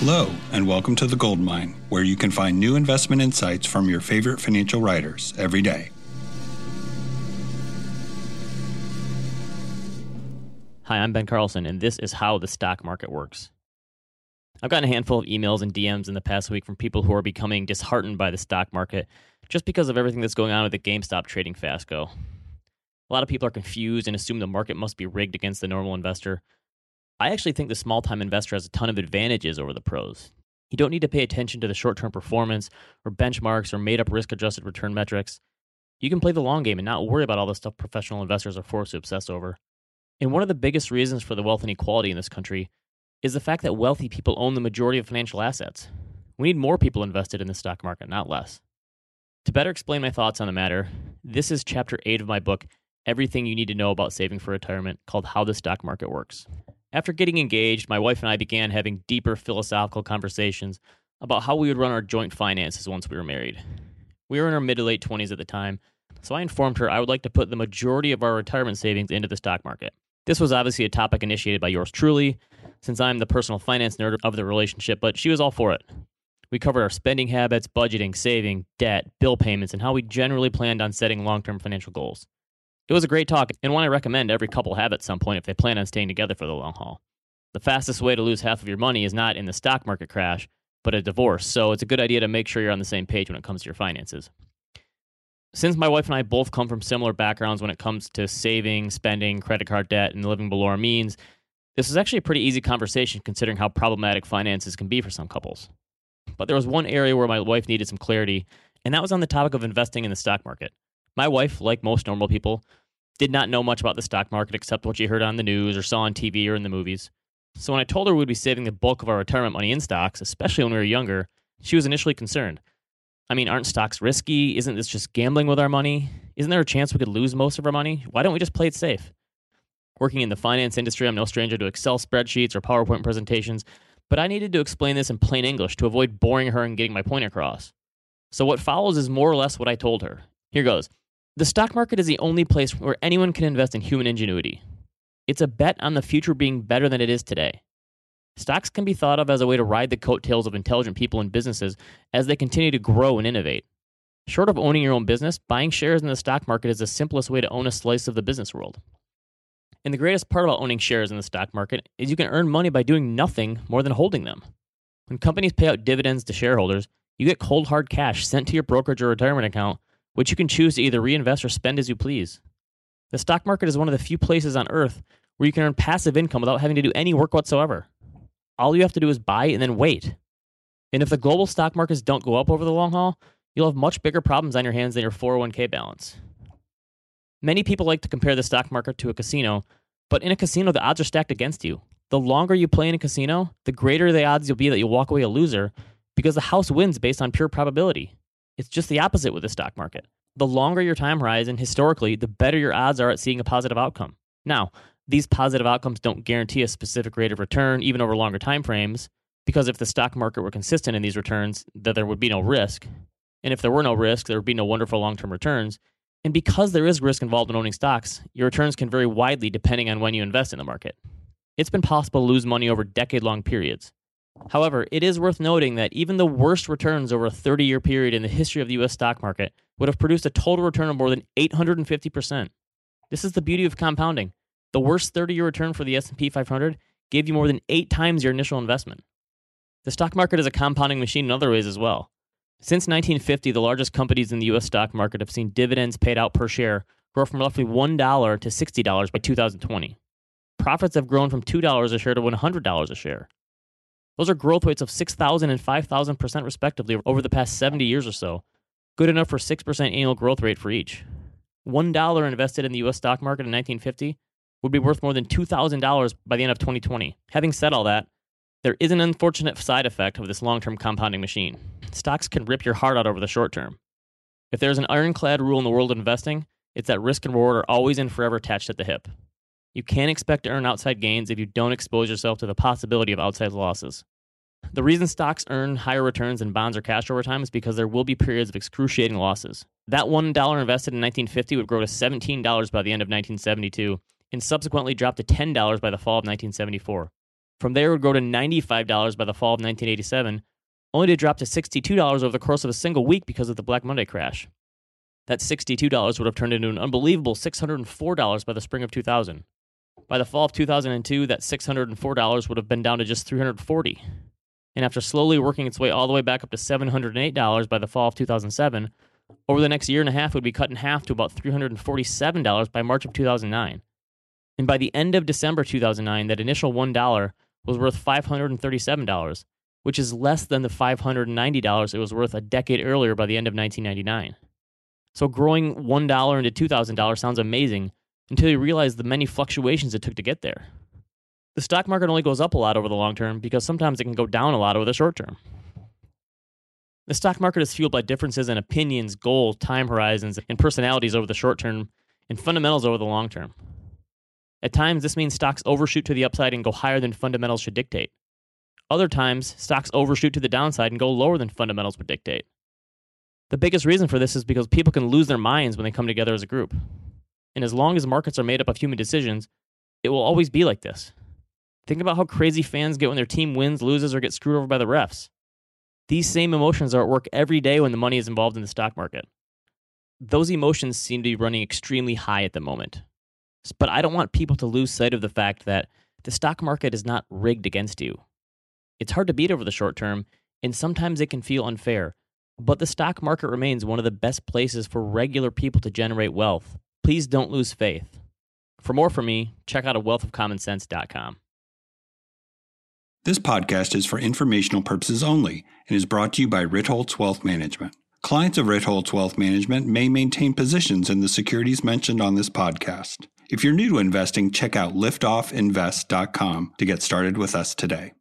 Hello, and welcome to The Gold Mine, where you can find new investment insights from your favorite financial writers every day. Hi, I'm Ben Carlson, and this is how the stock market works. I've gotten a handful of emails and DMs in the past week from people who are becoming disheartened by the stock market just because of everything that's going on with the GameStop trading fiasco. A lot of people are confused and assume the market must be rigged against the normal investor. I actually think the small time investor has a ton of advantages over the pros. You don't need to pay attention to the short term performance or benchmarks or made up risk adjusted return metrics. You can play the long game and not worry about all the stuff professional investors are forced to obsess over. And one of the biggest reasons for the wealth inequality in this country is the fact that wealthy people own the majority of financial assets. We need more people invested in the stock market, not less. To better explain my thoughts on the matter, this is chapter 8 of my book, Everything You Need to Know About Saving for Retirement, called How the Stock Market Works. After getting engaged, my wife and I began having deeper philosophical conversations about how we would run our joint finances once we were married. We were in our mid to late 20s at the time, so I informed her I would like to put the majority of our retirement savings into the stock market. This was obviously a topic initiated by yours truly, since I'm the personal finance nerd of the relationship, but she was all for it. We covered our spending habits, budgeting, saving, debt, bill payments, and how we generally planned on setting long term financial goals. It was a great talk, and one I recommend every couple have at some point if they plan on staying together for the long haul. The fastest way to lose half of your money is not in the stock market crash, but a divorce, so it's a good idea to make sure you're on the same page when it comes to your finances. Since my wife and I both come from similar backgrounds when it comes to saving, spending, credit card debt, and living below our means, this was actually a pretty easy conversation considering how problematic finances can be for some couples. But there was one area where my wife needed some clarity, and that was on the topic of investing in the stock market. My wife, like most normal people, did not know much about the stock market except what she heard on the news or saw on TV or in the movies. So when I told her we'd be saving the bulk of our retirement money in stocks, especially when we were younger, she was initially concerned. I mean, aren't stocks risky? Isn't this just gambling with our money? Isn't there a chance we could lose most of our money? Why don't we just play it safe? Working in the finance industry, I'm no stranger to Excel spreadsheets or PowerPoint presentations, but I needed to explain this in plain English to avoid boring her and getting my point across. So what follows is more or less what I told her. Here goes. The stock market is the only place where anyone can invest in human ingenuity. It's a bet on the future being better than it is today. Stocks can be thought of as a way to ride the coattails of intelligent people and businesses as they continue to grow and innovate. Short of owning your own business, buying shares in the stock market is the simplest way to own a slice of the business world. And the greatest part about owning shares in the stock market is you can earn money by doing nothing more than holding them. When companies pay out dividends to shareholders, you get cold hard cash sent to your brokerage or retirement account which you can choose to either reinvest or spend as you please. The stock market is one of the few places on earth where you can earn passive income without having to do any work whatsoever. All you have to do is buy and then wait. And if the global stock markets don't go up over the long haul, you'll have much bigger problems on your hands than your 401k balance. Many people like to compare the stock market to a casino, but in a casino, the odds are stacked against you. The longer you play in a casino, the greater the odds you'll be that you'll walk away a loser because the house wins based on pure probability. It's just the opposite with the stock market. The longer your time horizon, historically, the better your odds are at seeing a positive outcome. Now, these positive outcomes don't guarantee a specific rate of return, even over longer time frames, because if the stock market were consistent in these returns, that there would be no risk. And if there were no risk, there would be no wonderful long term returns. And because there is risk involved in owning stocks, your returns can vary widely depending on when you invest in the market. It's been possible to lose money over decade long periods. However, it is worth noting that even the worst returns over a 30 year period in the history of the US stock market would have produced a total return of more than 850%. This is the beauty of compounding. The worst 30 year return for the S&P 500 gave you more than 8 times your initial investment. The stock market is a compounding machine in other ways as well. Since 1950, the largest companies in the US stock market have seen dividends paid out per share grow from roughly $1 to $60 by 2020. Profits have grown from $2 a share to $100 a share. Those are growth rates of 6,000 and 5,000% respectively over the past 70 years or so, good enough for 6% annual growth rate for each. $1 invested in the US stock market in 1950 would be worth more than $2,000 by the end of 2020. Having said all that, there is an unfortunate side effect of this long term compounding machine. Stocks can rip your heart out over the short term. If there's an ironclad rule in the world of investing, it's that risk and reward are always and forever attached at the hip. You can't expect to earn outside gains if you don't expose yourself to the possibility of outside losses. The reason stocks earn higher returns than bonds or cash over time is because there will be periods of excruciating losses. That $1 invested in 1950 would grow to $17 by the end of 1972 and subsequently drop to $10 by the fall of 1974. From there, it would grow to $95 by the fall of 1987, only to drop to $62 over the course of a single week because of the Black Monday crash. That $62 would have turned into an unbelievable $604 by the spring of 2000. By the fall of 2002, that $604 would have been down to just 340. And after slowly working its way all the way back up to $708 by the fall of 2007, over the next year and a half, would be cut in half to about $347 by March of 2009. And by the end of December 2009, that initial $1 was worth $537, which is less than the $590 it was worth a decade earlier by the end of 1999. So growing $1 into $2,000 sounds amazing until you realize the many fluctuations it took to get there. The stock market only goes up a lot over the long term because sometimes it can go down a lot over the short term. The stock market is fueled by differences in opinions, goals, time horizons, and personalities over the short term and fundamentals over the long term. At times, this means stocks overshoot to the upside and go higher than fundamentals should dictate. Other times, stocks overshoot to the downside and go lower than fundamentals would dictate. The biggest reason for this is because people can lose their minds when they come together as a group. And as long as markets are made up of human decisions, it will always be like this. Think about how crazy fans get when their team wins, loses, or gets screwed over by the refs. These same emotions are at work every day when the money is involved in the stock market. Those emotions seem to be running extremely high at the moment. But I don't want people to lose sight of the fact that the stock market is not rigged against you. It's hard to beat over the short term, and sometimes it can feel unfair. But the stock market remains one of the best places for regular people to generate wealth. Please don't lose faith. For more from me, check out a wealthofcommonsense.com. This podcast is for informational purposes only and is brought to you by Ritholtz Wealth Management. Clients of Ritholtz Wealth Management may maintain positions in the securities mentioned on this podcast. If you're new to investing, check out liftoffinvest.com to get started with us today.